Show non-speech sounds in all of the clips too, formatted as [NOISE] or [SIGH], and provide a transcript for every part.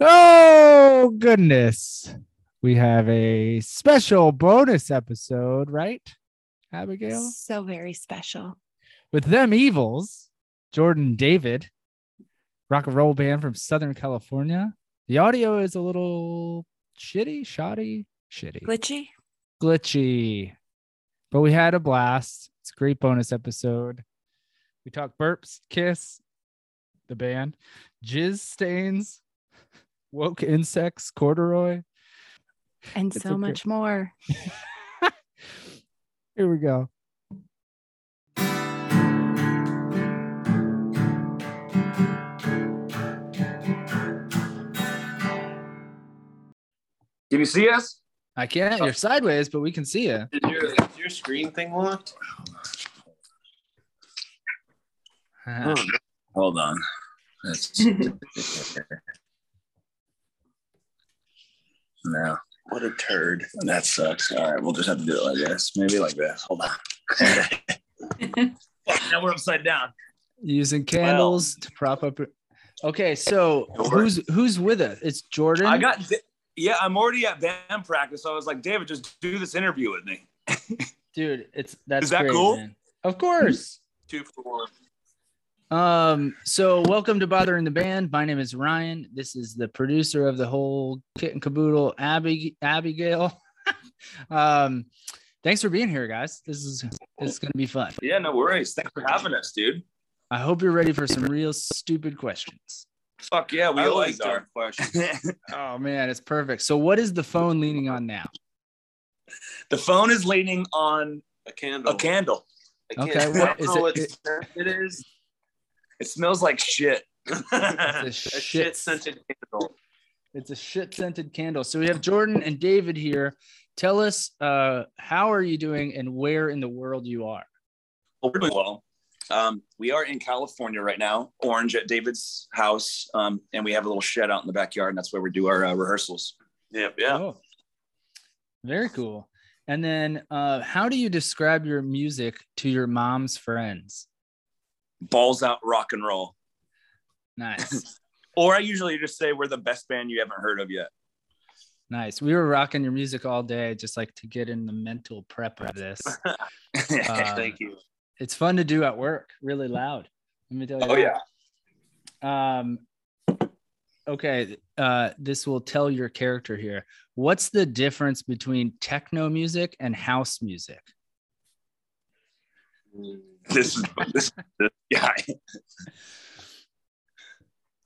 Oh, goodness. We have a special bonus episode, right, Abigail? So very special. With them evils, Jordan David, rock and roll band from Southern California. The audio is a little shitty, shoddy, shitty, Glitchy. glitchy, but we had a blast. It's a great bonus episode. We talk burps, kiss, the band, jizz stains, woke insects, corduroy. And It's so okay. much more. [LAUGHS] [LAUGHS] Here we go. Can you see us? I can't. Oh. You're sideways, but we can see you. Is your, is your screen thing locked? [LAUGHS] Hmm. Hold on. That's no, What a turd. that sucks. All right, we'll just have to do it like this. Maybe like this. Hold on. [LAUGHS] Now we're upside down. Using candles to prop up. Okay, so who's who's with us? It's Jordan. I got. Yeah, I'm already at band practice. So I was like, David, just do this interview with me. [LAUGHS] dude. It's that's Is that great, cool? man. Of course. Two for one. Um, so welcome to Bothering the Band. My name is Ryan. This is the producer of the whole kit and caboodle, Abby Abigail. [LAUGHS] um, thanks for being here, guys. This is this is gonna be fun. Yeah, no worries. Thanks for having us, dude. I hope you're ready for some real stupid questions. Fuck yeah, we I always like are. questions. [LAUGHS] Oh man, it's perfect. So what is the phone leaning on now? the phone is leaning on A candle. a candle. I can't- Okay, I don't is know it- what it- it is. It smells like shit. [LAUGHS] It's a a shit, shit scented candle. It's a shit scented candle. So we have Jordan and David here. Tell us uh how are you doing and where in the world you are. Well, we're doing well. Um, we are in California right now, Orange at David's house, um, and we have a little shed out in the backyard, and that's where we do our uh, rehearsals. Yep. Yeah. Oh, very cool. And then, uh, how do you describe your music to your mom's friends? Balls out rock and roll. Nice, [LAUGHS] Or I usually just say we're the best band you haven't heard of yet. nice. We were rocking your music all day, just like to get in the mental prep of this. [LAUGHS] Uh, Thank you. It's fun to do at work, really loud. Let me tell you. oh yeah. yeah. Um. Okay. Uh, this will tell your character here. What's the difference between techno music and house music? This is this, this guy.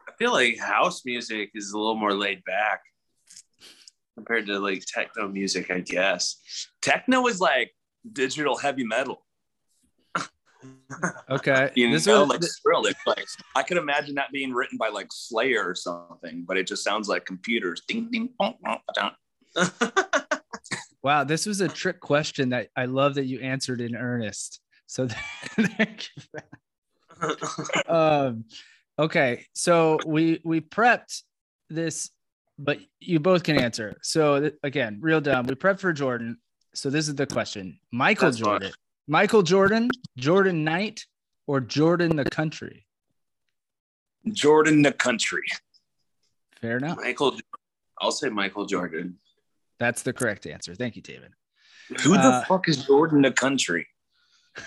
I feel like house music is a little more laid back compared to like techno music, I guess. Techno is like digital heavy metal. [LAUGHS] Okay. You this know, was- like Skrill. It's like I could imagine that being written by like Slayer or something, but it just sounds like computers. Ding ding. Bong, bong, ba-dum. Wow, this was a trick question that I love that you answered in earnest. So [LAUGHS] thank you. [LAUGHS] Um, okay, so we we prepped this, but you both can answer. So th- again, real dumb. We prepped for Jordan. So this is the question: Michael That's. Jordan, Michael Jordan, Jordan Knight, or Jordan the country? Jordan the country. Fair enough. Michael, I'll say Michael Jordan. That's the correct answer. Thank you, David. Who the Uh, fuck is Jordan the country?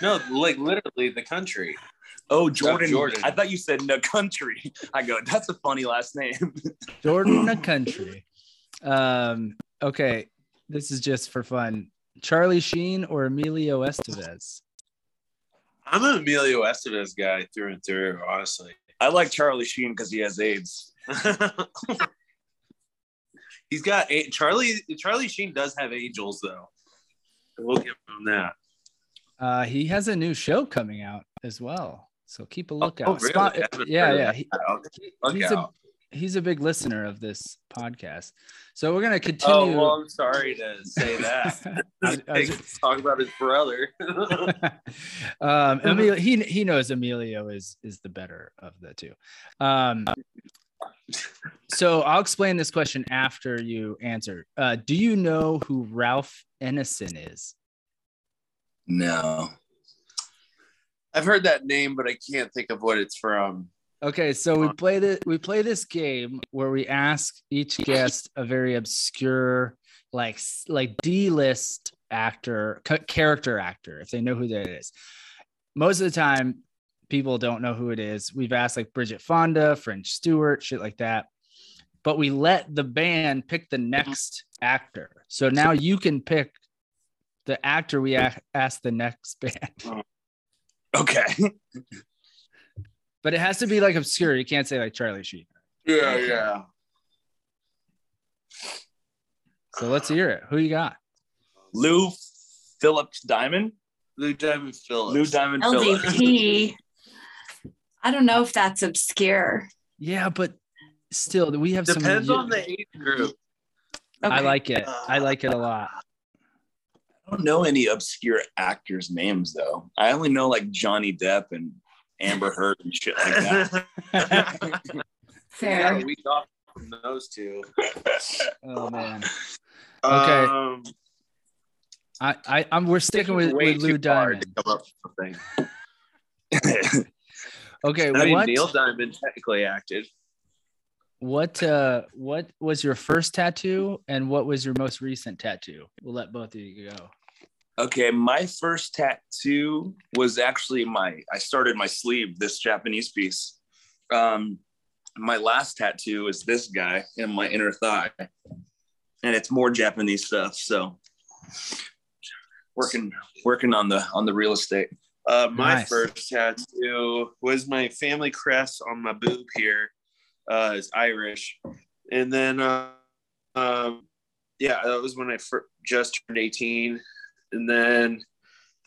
No, like literally the country. Oh, Jordan. Jordan. I thought you said the country. I go, that's a funny last name. [LAUGHS] Jordan the country. Um, okay, this is just for fun. Charlie Sheen or Emilio Estevez? I'm an Emilio Estevez guy through and through, honestly. I like Charlie Sheen because he has AIDS. [LAUGHS] He's got a- Charlie. Charlie Sheen does have angels, though. We'll give him that. Uh, he has a new show coming out as well, so keep a lookout. oh, really? Spot- yeah, yeah. He- he's a he's a big listener of this podcast, so we're gonna continue. Oh well, I'm sorry to say [LAUGHS] that. I- I Let's talk about his brother. [LAUGHS] [LAUGHS] um, Emilio, he he knows Emilio is is the better of the two. Um, so I'll explain this question after you answer. Uh, do you know who Ralph Ennison is? No. I've heard that name, but I can't think of what it's from. Okay, so we play this we play this game where we ask each guest a very obscure, like like D list actor, character actor, if they know who that is. Most of the time, people don't know who it is. We've asked like Bridget Fonda, French Stewart, shit like that. But we let the band pick the next actor. So now you can pick the actor we a- asked the next [LAUGHS] band. Okay. But it has to be like obscure. You can't say like Charlie Sheen. Yeah, yeah. So let's hear it. Who you got? Lou Phillips Diamond. Lou Diamond Phillips. Lou Diamond Phillips. LDP. I don't know if that's obscure. Yeah, but still, we have Depends some. on the age group. I like it. I uh, like it a lot. I don't know any obscure actors' names though. I only know like Johnny Depp and Amber Heard and shit like that. Got [LAUGHS] Fair. a week off from those two. Oh man, Okay. Um, I, I I'm we're sticking with, way with Lou Diamond. to come up with something. [LAUGHS] Okay, I mean, what Neil Diamond technically acted. What uh what was your first tattoo and what was your most recent tattoo? We'll let both of you go. okay, my first tattoo was actually my I started my sleeve, this Japanese piece. Um my last tattoo is this guy in my inner thigh. And it's more Japanese stuff. So working working on the on the real estate. Uh, my Nice. first tattoo was my family crest on my boob here. Uh, it's Irish, and then uh, um, yeah, that was when I fir- just turned eighteen, and then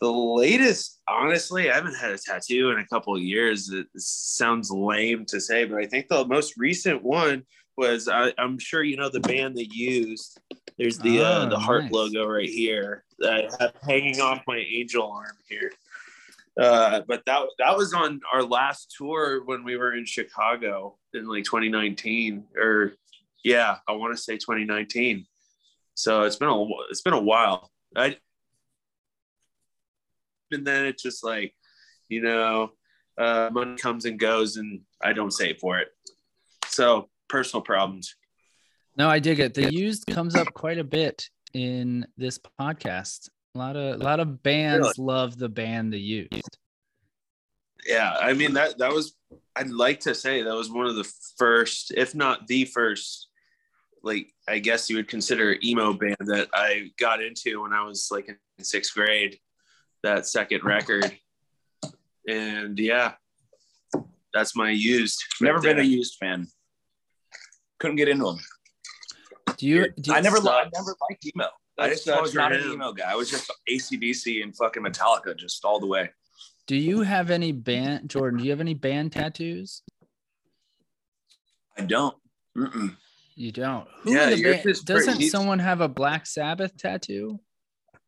the latest. Honestly, I haven't had a tattoo in a couple of years. It sounds lame to say, but I think the most recent one was. I, I'm sure you know the band they used. There's the uh, Oh, the heart nice. logo right here that I have hanging off my angel arm here. Uh, but that that was on our last tour when we were in Chicago in like 2019 or yeah, I want to say 2019. So it's been a it's been a while. I and then it's just like you know, uh, money comes and goes, and I don't save for it. So personal problems. No, I dig it. The used comes up quite a bit in this podcast. A lot of a lot of bands Really? love the band the used. Yeah, I mean that that was I'd like to say that was one of the first, if not the first, like I guess you would consider emo band that I got into when I was like in sixth grade. That second record, and yeah, that's my used. Never right been a used fan. Couldn't get into them. Do you? Do you I never, li- I never liked emo. I just I was not an him. emo guy. I was just ACDC and fucking Metallica, just all the way. Do you have any band, Jordan? Do you have any band tattoos? I don't. Mm-mm. You don't. Who Yeah, in the yours band, doesn't he's- someone have a Black Sabbath tattoo?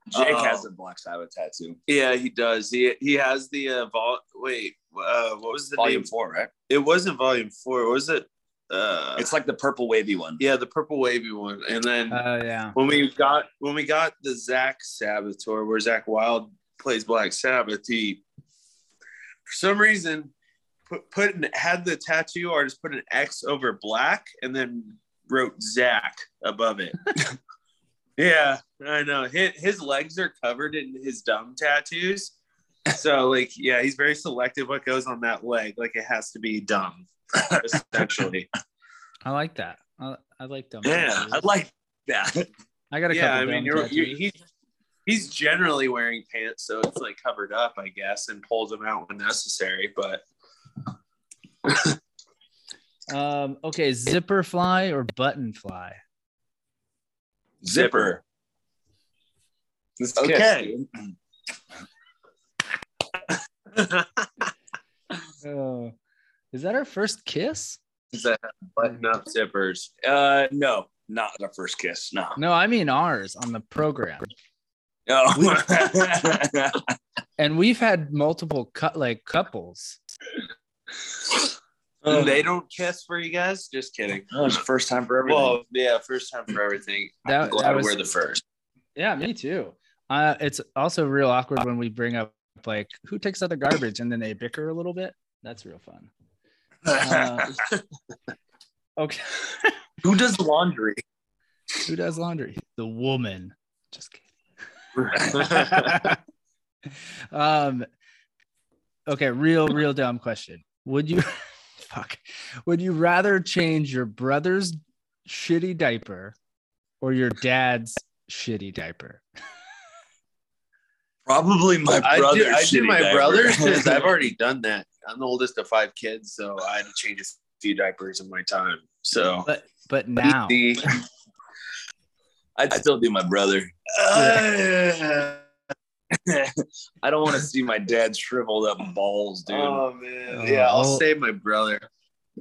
Jake Oh. has a Black Sabbath tattoo. Yeah, he does. He he has the uh, vol. Wait, uh, what was the Volume name? four, right? It wasn't volume four. Was it? Uh, It's like the purple wavy one. yeah, the purple wavy one, and then. Oh yeah. when we got when we got the Zakk Sabbath tour where Zakk Wylde plays Black Sabbath, he for some reason put put an, had the tattoo artist put an X over black and then wrote Zakk above it. [LAUGHS] yeah, I know. His, his legs are covered in his dumb tattoos. So like yeah, he's very selective what goes on that leg. Like it has to be dumb, [LAUGHS] essentially. [LAUGHS] I like that. I, I like them. Yeah. I like that. I got a yeah, I mean, you're, you're, he's he's generally wearing pants, so it's like covered up, I guess, and pulls them out when necessary. But Um, okay, zipper fly or button fly? Zipper. This Okay. Kiss. [LAUGHS] Oh, is that our first kiss? Is that button up zippers. Uh, no, not the first kiss. No. No, I mean ours on the program. No. [LAUGHS] And we've had multiple cut like couples. they don't kiss for you guys. Just kidding. that was the first time for everything. Well, yeah, first time for everything. That, I'm glad that was, we're the first. yeah, me too. Uh, it's also real awkward when we bring up like who takes out the garbage and then they bicker a little bit. That's real fun. [LAUGHS] Uh, okay. [LAUGHS] Who does laundry? Who does laundry? The woman. Just kidding. [LAUGHS] um okay, real, real dumb question. Would you fuck would you rather change your brother's shitty diaper or your dad's shitty diaper? Probably my I brother. do, I do my brothers because I've [LAUGHS] already done that. I'm the oldest of five kids, so I had to change a few diapers in my time. So But but now I'd still do my brother. Uh, [LAUGHS] I don't want to see my dad shriveled up balls, dude. Oh man, Oh, yeah, I'll oh. save my brother.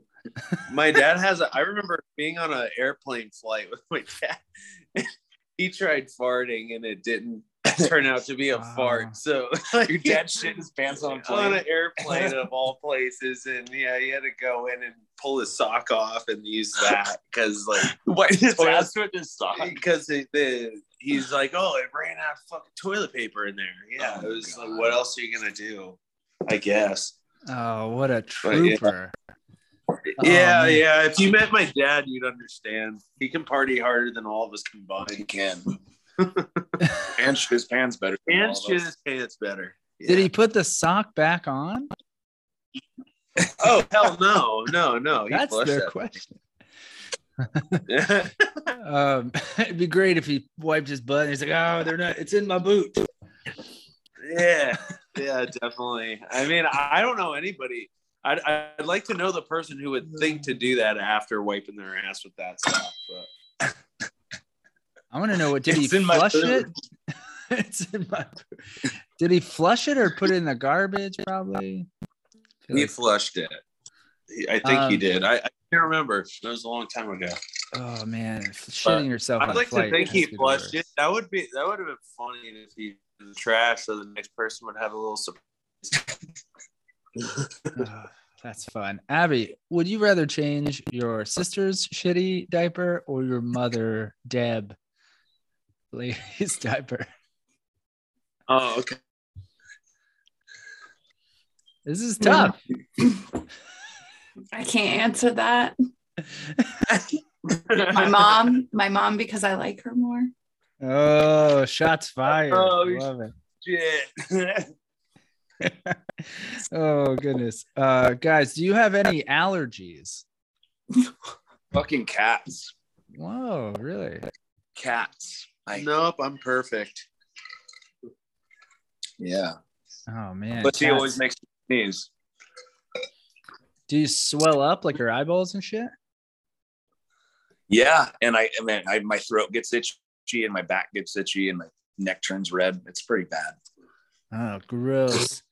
[LAUGHS] my dad has a. I remember being on an airplane flight with my dad. he tried farting and it didn't turn out to be a Wow. fart. So [LAUGHS] Your dad shit his pants on a [LAUGHS] on an airplane of all places, and yeah, he had to go in and pull his sock off and use that because like [LAUGHS] Why his Toilet- ass with his sock? because the, the he's like, oh, it ran out of fucking toilet paper in there. Yeah, Oh, it was God. like, what else are you gonna do? I guess. oh what a But, yeah. trooper. yeah, oh, man. yeah. If you met my dad, you'd understand. He can party harder than all of us combined. He can. [LAUGHS] and shit his pants better. than And shit his pants better. Did he put the sock back on? [LAUGHS] Oh hell no, no, no. He That's flushed their that. question. [LAUGHS] Um, it'd be great if he wiped his butt and he's like, "Oh, they're not. It's in my boot." yeah, yeah, definitely. I mean, I I don't know anybody. I'd, I'd like to know the person who would think to do that after wiping their ass with that stuff. But I want to know what did It's he flush it? it's in my. [LAUGHS] Did he flush it or put it in the garbage? Probably. He like- flushed it. I think he Um, did. I, I can't remember. It was a long time ago. oh man, shitting yourself. I'd on like flight to think he flushed it. That would be that would have been funny if he in the trash, so the next person would have a little surprise. Oh, [LAUGHS] that's fun. Abby, would you rather change your sister's shitty diaper or your mother, Deb, lady's [LAUGHS] diaper? oh, okay. This is tough. I can't answer that. [LAUGHS] My mom, my mom, because I like her more. Oh, shots fired. Oh, Love it. Shit. [LAUGHS] oh goodness. Uh guys, do you have any allergies? Fucking cats. Whoa, really? Cats. I, nope, I'm perfect. yeah. Oh man. But she cats. always makes me sneeze. do you swell up like your eyeballs and shit? Yeah. And I, I mean, I, my throat gets itchy and my back gets itchy and my neck turns red. It's pretty bad. Oh, gross.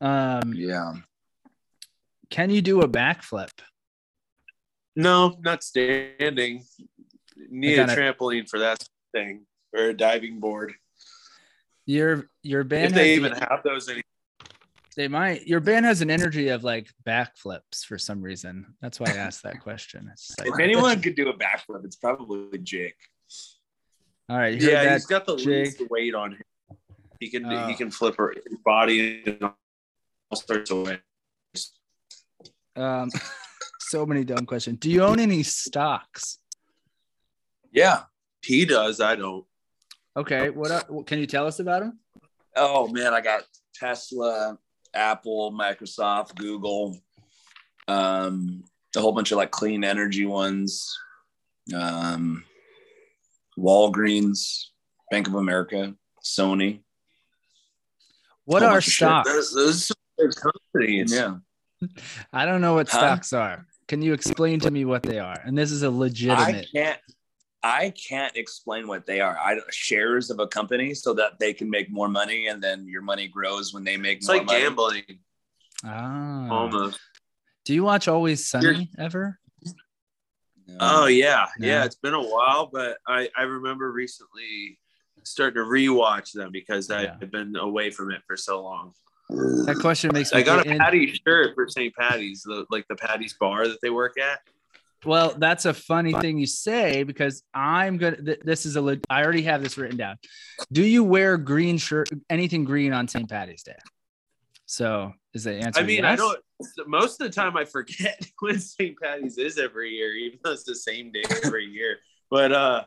Um, Yeah. can you do a backflip? No, not standing. Need a gotta- trampoline for that thing or a diving board. Your your band if they even the- have those anymore. they might your band has an energy of like backflips for some reason. That's why I asked that question. Like, If [LAUGHS] anyone could do a backflip, it's probably Jake. all right, Yeah, that, he's got the least weight on him. He can Oh. he can flip her his body in all sorts of ways. Um, so many dumb questions. Do you own any stocks? Yeah. He does. I don't. Okay, what can you tell us about them? Oh man, I got Tesla, Apple, Microsoft, Google, um, a whole bunch of like clean energy ones, um, Walgreens, Bank of America, Sony. What are stocks? Those, those are companies. Yeah. I don't know what Huh? stocks are. Can you explain to me what they are? And this is a legitimate. I can't I can't explain what they are. I shares of a company so that they can make more money and then your money grows when they make It's more like money. gambling Ah. almost. Do you watch Always Sunny ever? No. Oh yeah, No. yeah. It's been a while, but I I remember recently starting to rewatch them because Yeah. I've been away from it for so long. That question makes me I got get a in- Patty shirt for St. Patty's, the, like the Paddy's bar that they work at. Well, that's a funny thing you say because I'm gonna. Th- this is a. le- I already have this written down. Do you wear green shirt, anything green on St. Patty's Day? So is the answer? I mean, yes? I don't. Most of the time, I forget [LAUGHS] when St. Patty's is every year, even though it's the same day every year. But uh,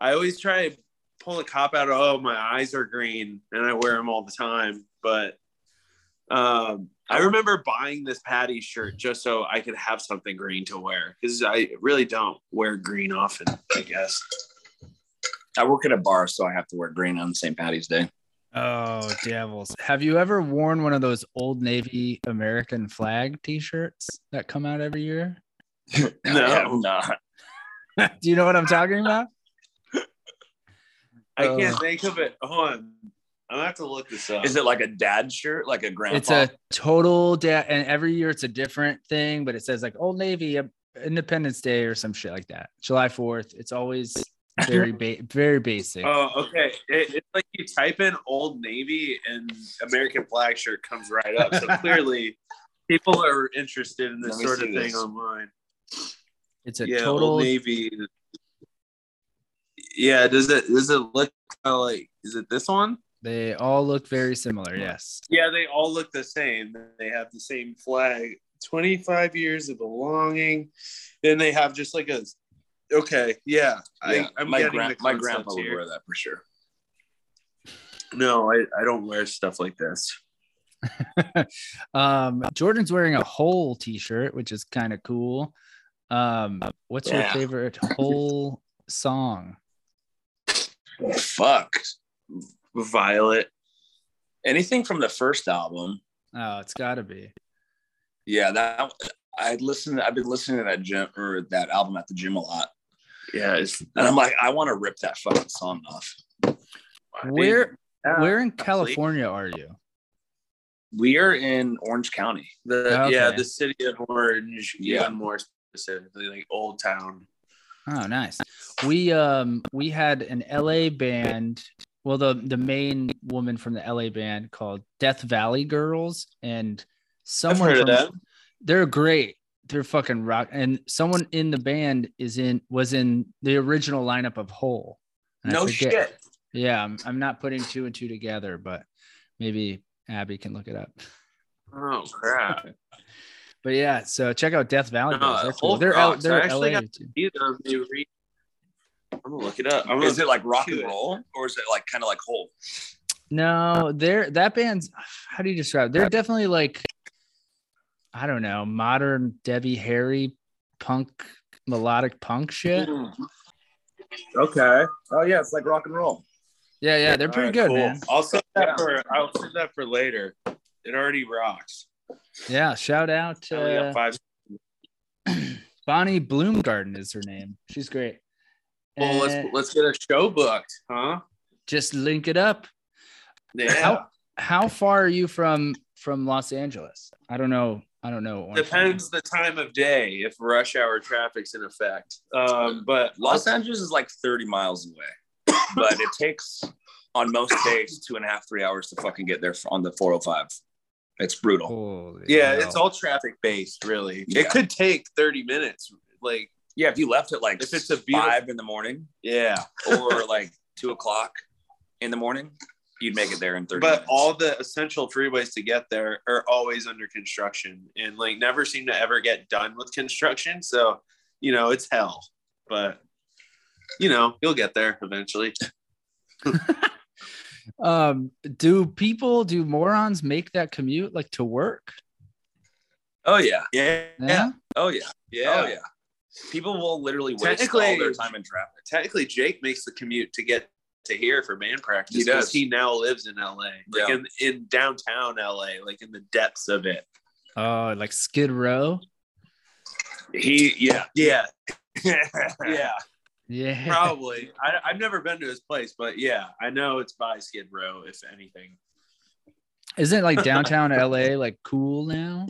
I always try to pull a cop out. Of, oh, my eyes are green, and I wear them all the time. But um, I remember buying this Patty shirt just so I could have something green to wear because I really don't wear green often. I guess. I work at a bar, so I have to wear green on St. Patty's Day. Oh, devils. Have you ever worn one of those old Navy American flag t shirts that come out every year? [LAUGHS] I have not. [LAUGHS] Do you know what I'm talking about? I Uh, can't think of it. Hold on. I'm gonna have to look this up. Is it like a dad shirt, like a grandpa? It's a total dad, and every year it's a different thing, but it says like Old Navy Independence Day or some shit like that. July 4th. It's always [LAUGHS] very ba- very basic. Oh, okay. It, it's like you type in Old Navy and American flag shirt comes right up. So [LAUGHS] clearly, people are interested in this sort of see thing this. online. It's a yeah, total Old Navy. Yeah. Does it does it look kinda like? Is it this one? They all look very similar. Yes. Yeah, they all look the same. They have the same flag. Twenty five years of belonging. Then they have just like a. Okay. Yeah. Yeah, I, I'm my, getting gran- the my concept grandpa would wear that for sure. No, I, I don't wear stuff like this. [LAUGHS] um Jordan's wearing a whole t-shirt, which is kind of cool. Um what's your favorite whole song? Fuck. Violet. Anything from the first album. Oh, it's got to be. Yeah, that I listened. I've been listening to that gym or that album at the gym a lot, Yeah, it's and I'm like, I want to rip that fucking song off. Where Yeah, where in absolutely. California are you? We are in Orange County. the Okay. yeah the city of Orange. Yeah. Yeah, more specifically like Old Town. Oh, nice. We um we had an LA band. Well, the the main woman from the LA band called Death Valley Girls, and someone from, them. they're great. They're fucking rock. And someone in the band is in was in the original lineup of Hole. No shit. Yeah, I'm, I'm not putting two and two together, but maybe Abby can look it up. Oh crap! [LAUGHS] But yeah, so check out Death Valley. No, Girls. Uh, they're, cool. They're out. They're actually LA got- too. Either they re- I'm gonna look it up. I'm Is it like rock shoot and it. roll, or is it like kind of like Hole? No, they're that band's how do you describe? it? They're definitely like I don't know, modern Debbie Harry punk melodic punk shit. Mm-hmm. Okay. Oh yeah, it's like rock and roll. Yeah, yeah, they're pretty All right, good, cool. man. I'll save that for I'll save that for later. It already rocks. Yeah, shout out I only got to five. [CLEARS THROAT] Bonnie Bloomgarden is her name. She's great. Well, let's let's get a show booked, huh? just link it up. Yeah. How how far are you from from Los Angeles? I don't know. I don't know. Orange County. Depends the time of day if rush hour traffic's in effect. Um, but Los Angeles is like 30 miles away, [COUGHS] but it takes on most days two and a half, three hours to fucking get there on the 405. It's brutal. Holy Yeah, hell. it's all traffic based, really. Yeah. It could take 30 minutes. Like, Yeah, if you left at like If it's a beautiful- five in the morning yeah. or like two o'clock in the morning, you'd make it there in 30 But minutes. all the essential freeways to get there are always under construction and like never seem to ever get done with construction. So, you know, it's hell. But, you know, you'll get there eventually. [LAUGHS] um do people do morons make that commute like to work oh yeah. Yeah. yeah Oh yeah. Yeah. Oh yeah. People will literally waste all their time in traffic. Technically, Jake makes the commute to get to here for band practice. He 'cause does. He now lives in LA, like Yeah. in, in downtown LA, like in the depths of it. oh like skid row He yeah. Yeah. [LAUGHS] yeah. yeah Probably. I, I've never been to his place, but yeah, I know it's by Skid Row, if anything. isn't like [LAUGHS] downtown la like cool now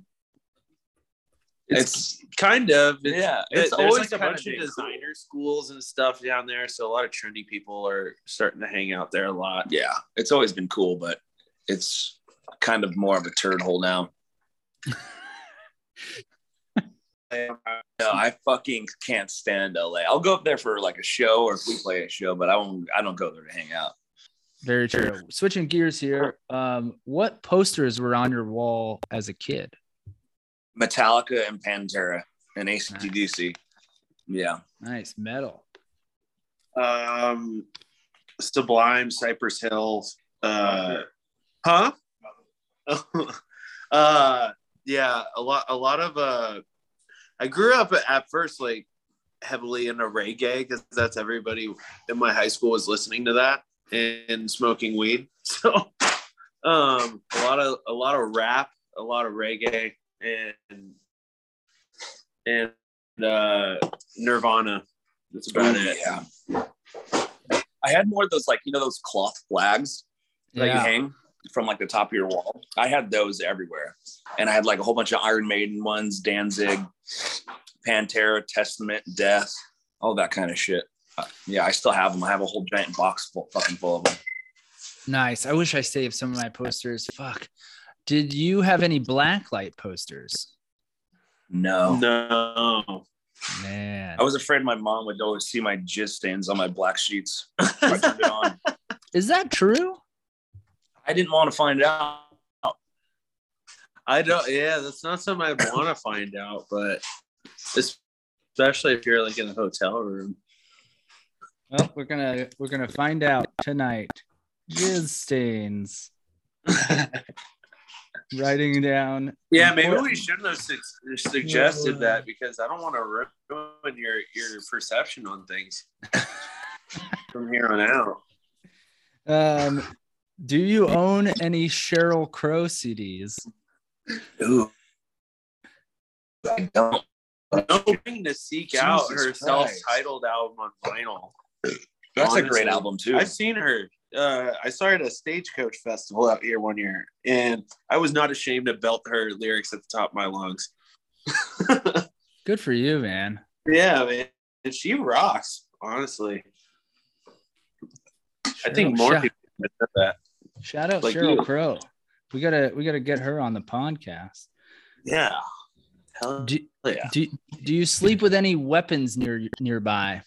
It's Kind of. It's, yeah. There's It's always always a kinda bunch of been designer schools and stuff down there, so a lot of trendy people are starting to hang out there a lot. yeah. It's always been cool, but it's kind of more of a turd hole now. [LAUGHS] No, I fucking can't stand LA. I'll go up there for like a show or if we play a show, but I won't. I don't go there to hang out. Very true. Switching gears here. Um, what posters were on your wall as a kid? Metallica and Pantera and ACDC. Yeah. Nice metal. Um, Sublime, Cypress Hill. Uh, huh? [LAUGHS] uh, yeah, a lot, a lot of. Uh, I grew up at first like heavily into reggae because that's everybody in my high school was listening to that and smoking weed. [LAUGHS] So, um, a lot of a lot of rap, a lot of reggae, and and uh, Nirvana. That's about Ooh, it. Yeah. I had more of those like you know those cloth flags that you hang from like the top of your wall. I had those everywhere, and I had like a whole bunch of Iron Maiden ones, Danzig, Pantera, Testament, Death, all that kind of shit. Uh, yeah, I still have them. I have a whole giant box full, fucking full of them. Nice. I wish I saved some of my posters. Fuck. Did you have any blacklight posters? No. No. Man. I was afraid my mom would always see my jizz stains on my black sheets. if I turned it on. Is that true? I didn't want to find out. I don't. Yeah, that's not something I'd want to find out, but especially if you're like in a hotel room. Well, we're gonna we're gonna find out tonight. Jizz stains. [LAUGHS] Writing down. Yeah, maybe we shouldn't have su- suggested that because I don't want to ruin your your perception on things [LAUGHS] from here on out. Um, do you own any Sheryl Crow CDs? Ooh. I don't. Hoping to seek out her Christ. self-titled album on vinyl. That's a great album too. I've seen her. Uh, I saw her at a stagecoach festival out here one year, and I was not ashamed to belt her lyrics at the top of my lungs. [LAUGHS] Good for you, man. yeah, man, and she rocks. Honestly, I think Sheryl- more shout, people said that. shout out like Sheryl you. Crow. We gotta we gotta get her on the podcast. Yeah, hell Do, yeah. do, do you sleep with any weapons near nearby?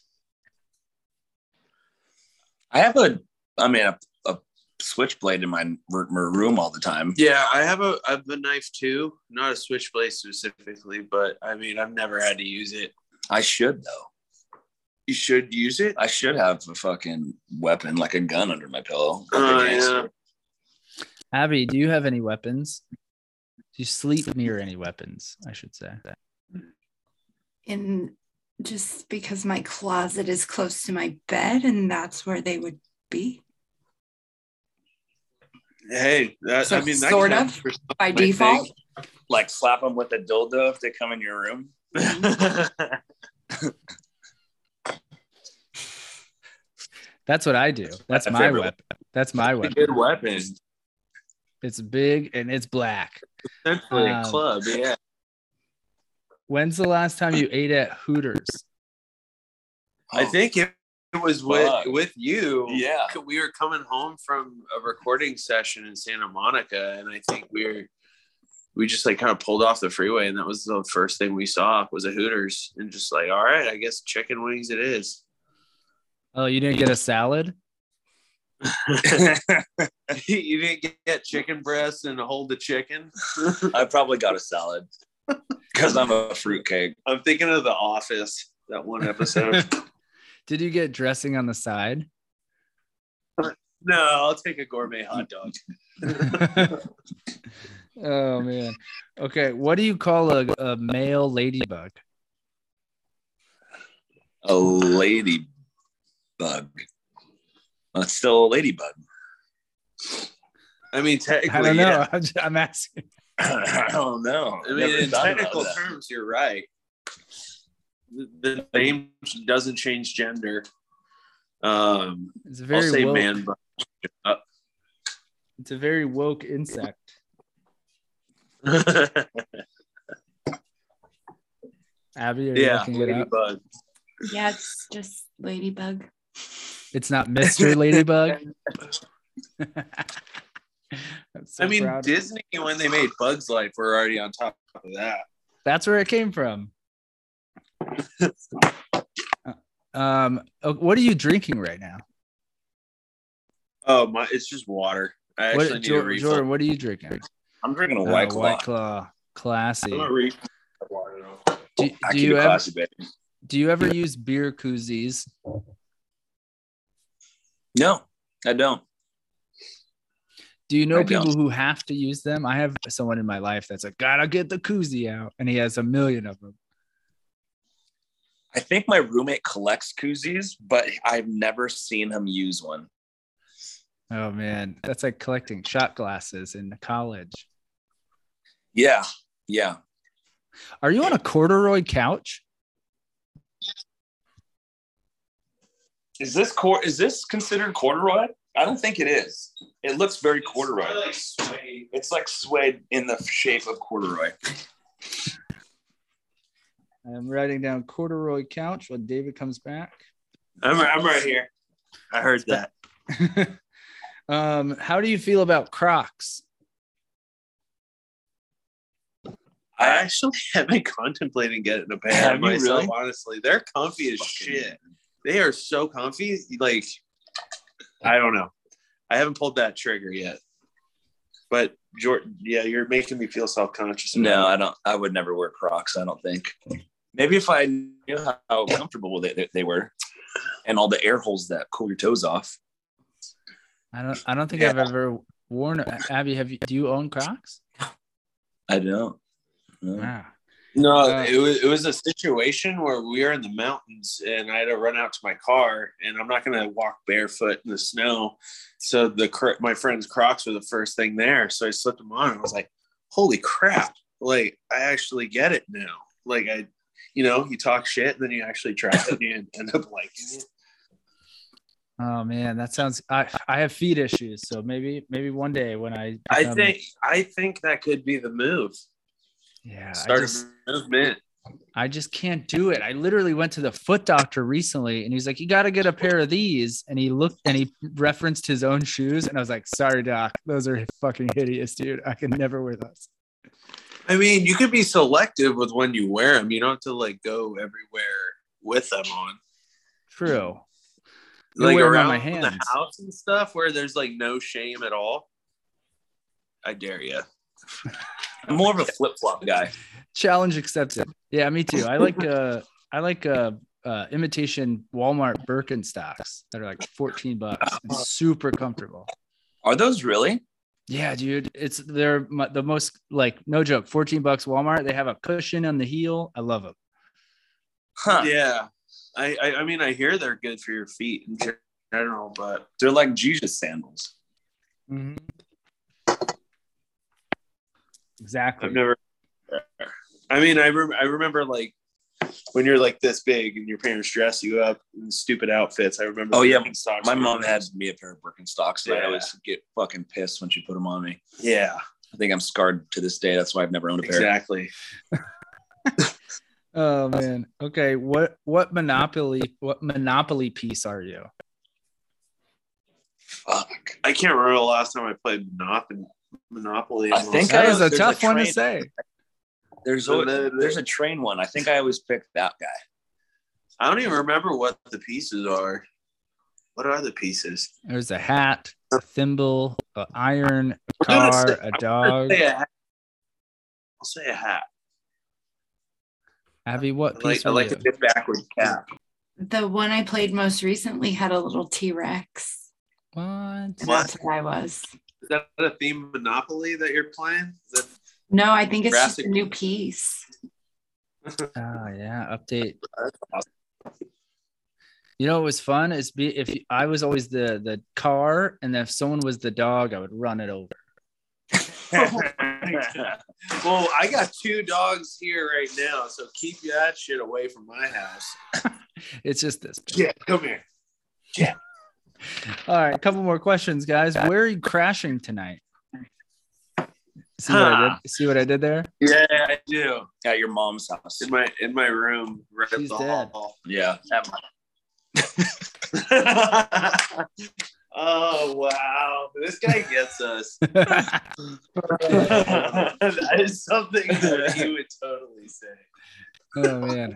I have a, I mean, a, a switchblade in my, room all the time. Yeah, I have a I have a knife too, not a switchblade specifically, but I mean I've never had to use it. I should though. You should use it. I should have a fucking weapon, like a gun under my pillow. Like a Oh, gangster. Abby, do you have any weapons? Do you sleep near any weapons? I should say. In just because my closet is close to my bed and that's where they would be Hey, that, So I mean, that sort counts of, for by I default. Like slap them with a dildo if they come in your room. think. [LAUGHS] That's what I do. That's That's my weapon. That's my weapon. good weapon. It's big and it's black. Essentially a Um, club, yeah. When's the last time you ate at Hooters? I think it, it was with Fuck. with you. Yeah. we were coming home from a recording session in Santa Monica, and I think we were we just like kind of pulled off the freeway, and that was the first thing we saw was a Hooters, and just like, all right, I guess chicken wings it is. Oh, you didn't get a salad? [LAUGHS] [LAUGHS] you didn't get, get chicken breasts and hold the chicken. [LAUGHS] I probably got a salad because I'm a fruitcake. I'm thinking of The Office, that one episode. Did you get dressing on the side? no, I'll take a gourmet hot dog. [LAUGHS] oh man. Okay, what do you call a, a male ladybug? A ladybug. Well, it's still a ladybug. I mean, technically, I don't know. yeah. I'm, [LAUGHS] just- I'm asking. [LAUGHS] I don't know. I mean, Never in technical terms, you're right. The, the name doesn't change gender. Um, It's a I'll very say woke, man, but It's a very woke insect. [LAUGHS] Abby, are you yeah, looking it ladybug. Yeah, it's just ladybug. It's not Mr. Ladybug. [LAUGHS] [LAUGHS] I'm so I mean. Disney when they made Bugs Life were already on top of that. That's where it came from. [LAUGHS] um, what are you drinking right now? Oh my! It's just water. I actually What, need a Jordan, refill. Jordan, what are you drinking? I'm drinking a Uh, white claw. White Claw. Classy. I'm gonna refill my water now. Do, do you ever classy, do you ever use beer koozies? No, I don't. Do you know I people don't. who have to use them? I have someone in my life that's like, gotta get the koozie out, and he has a million of them. I think my roommate collects koozies, but I've never seen him use one. Oh man, that's like collecting shot glasses in college. Yeah, yeah. Are you on a corduroy couch? Is this cor- Is this considered corduroy? I don't think it is. It looks very corduroy. It's like suede in the shape of corduroy. I'm writing down corduroy couch when David comes back. I'm I'm right here. I heard that. [LAUGHS] um, how do you feel about Crocs? I actually [LAUGHS] have been contemplating getting a pair Have you myself. really? Honestly, they're comfy as Fucking- shit. They are so comfy. Like, I don't know. I haven't pulled that trigger yet. But Jordan, yeah, you're making me feel self conscious. No, I don't. I would never wear Crocs. I don't think. Maybe if I knew how comfortable they, they, they were, and all the air holes that cool your toes off. I don't. I don't think Yeah. I've ever worn. Abby, have you? Do you own Crocs? I don't. No. Wow. No, Uh, it was it was a situation where we were in the mountains and I had to run out to my car and I'm not gonna walk barefoot in the snow. So the my friend's Crocs were the first thing there. So I slipped them on and I was like, holy crap. Like I actually get it now. Like I you know, you talk shit and then you actually try it and you end up liking it. Oh man, that sounds. I I have feet issues, so maybe maybe one day when I. I think I think that could be the move. Yeah. I Start just, a movement. I just can't do it. I literally went to the foot doctor recently, and he's like, "You got to get a pair of these." And he looked and he referenced his own shoes, and I was like, "Sorry, doc, those are fucking hideous, dude. I can never wear those." I mean, you could be selective with when you wear them. You don't have to like go everywhere with them on. True. Like around my the house and stuff where there's like no shame at all. I dare you. [LAUGHS] I'm more of a flip flop guy. Challenge accepted. Yeah, me too. I like uh I like uh uh imitation Walmart Birkenstocks that are like 14 bucks and super comfortable. Are those really? Yeah, dude. It's they're the most like no joke, 14 bucks Walmart. They have a cushion on the heel. I love them. Huh. Yeah. I, I I mean I hear they're good for your feet in general, but They're like Jesus sandals. Mm-hmm. Exactly. I've never I mean I rem- I remember like when you're like this big and your parents dress you up in stupid outfits. I remember Oh, yeah. My mom had me a pair of Birkenstocks, and I always get fucking pissed when she put them on me. Yeah, I think I'm scarred to this day. That's why I've never owned a pair. exactly. [LAUGHS] Oh man. Okay. What what monopoly what monopoly piece are you? Fuck. I can't remember the last time I played Monopoly. Monopoly. I think That I- is a tough a one to say. There's a, no, no. there's a train one. I think I always pick that guy. I don't even remember what the pieces are. What are the pieces? There's a hat, a thimble, an iron, a I'm gonna car, say- a I'm gonna dog. say a hat. I'll say a hat. Abby, I what like, piece I like you? a dip backward cap. The one I played most recently had a little T Rex. What? That's what I was. Is that a theme Monopoly that you're playing? Is that- No, I think it's just a new piece. Oh [LAUGHS] yeah, update. You know what was fun is be if you- I was always the the car, and if someone was the dog, I would run it over. [LAUGHS] well, I got two dogs here right now, so keep that shit away from my house. [LAUGHS] It's just this. big. Yeah, come here. Yeah. All right, a couple more questions, guys. Where are you crashing tonight? See what I did? See what I did there? Yeah, I do. At your mom's house. In my in my room, right She's up the dead. hall. Yeah. At [LAUGHS] my- oh wow, this guy gets us. [LAUGHS] [LAUGHS] that is something that he would totally say. oh man.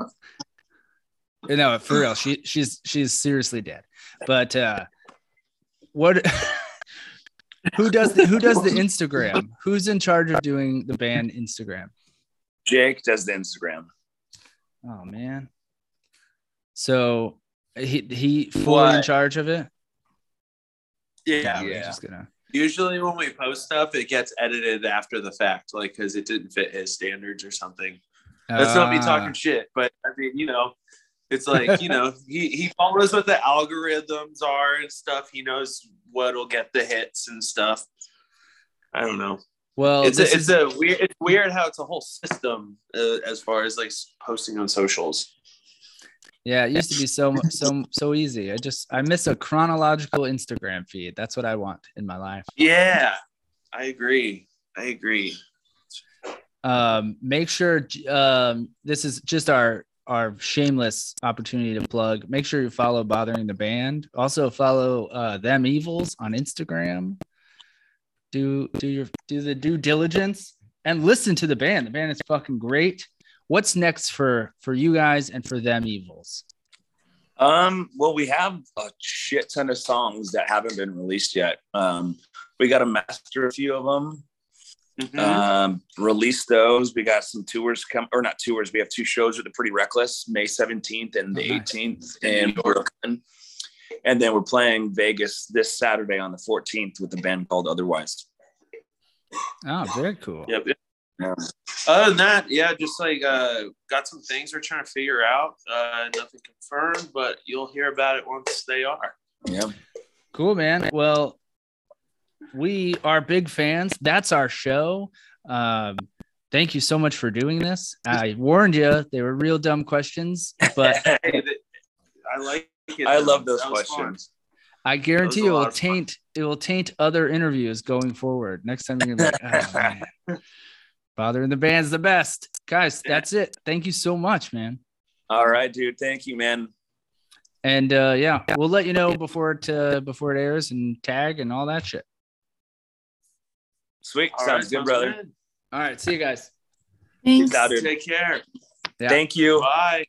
No, for real. She she's she's seriously dead. But uh what who does the who does the [LAUGHS] Instagram? Who's in charge of doing the band Instagram? Jake does the Instagram. Oh man. So he he fully in charge of it? Yeah. We're Yeah. just gonna Usually when we post stuff, it gets edited after the fact, like because it didn't fit his standards or something. Let's not be Ah, talking shit, but I mean, you know, it's like you know, [LAUGHS] he he follows what the algorithms are and stuff. He knows what'll get the hits and stuff. I don't know. well it's a, it's is, a weird. It's weird how it's a whole system uh, as far as like posting on socials. yeah, it used to be so so so easy. I just I miss a chronological Instagram feed. That's what I want in my life. Yeah, I agree. I agree. um make sure um this is just our our shameless opportunity to plug make sure you follow bothering the band. Also follow uh them evils on instagram. Do do your do the due diligence and listen to the band. The band is fucking great. What's next for for you guys and for them evils? Um, well, we have a shit ton of songs that haven't been released yet. Um, we got to master a few of them, Mhm. um, release those. We got some tours come, or not tours. We have two shows with the Pretty Reckless, May 17th and the Oh, nice. 18th in Brooklyn. And then we're playing Vegas this Saturday on the 14th with a band called Otherwise. oh very cool Yep. Yeah. Other than that, yeah, just like uh, got some things we're trying to figure out. Uh, nothing confirmed, but you'll hear about it once they are. Yeah. Cool, man. Well, we are big fans. That's our show. Um, thank you so much for doing this. I warned you they were real dumb questions, but [LAUGHS] I like it. I love those That was fun. questions. I guarantee That was a it will of fun. taint it will taint other interviews going forward. Next time you're gonna be like, oh, [LAUGHS] man. bothering the band's the best, guys. That's it. Thank you so much, man. All right, dude. Thank you, man. And uh, yeah, we'll let you know before it uh, before it airs and tag and all that shit. Sweet. All Sounds right, good, brother. All right, see you guys. Thanks. Peace out, dude. Take care. Yeah. Thank you. Bye.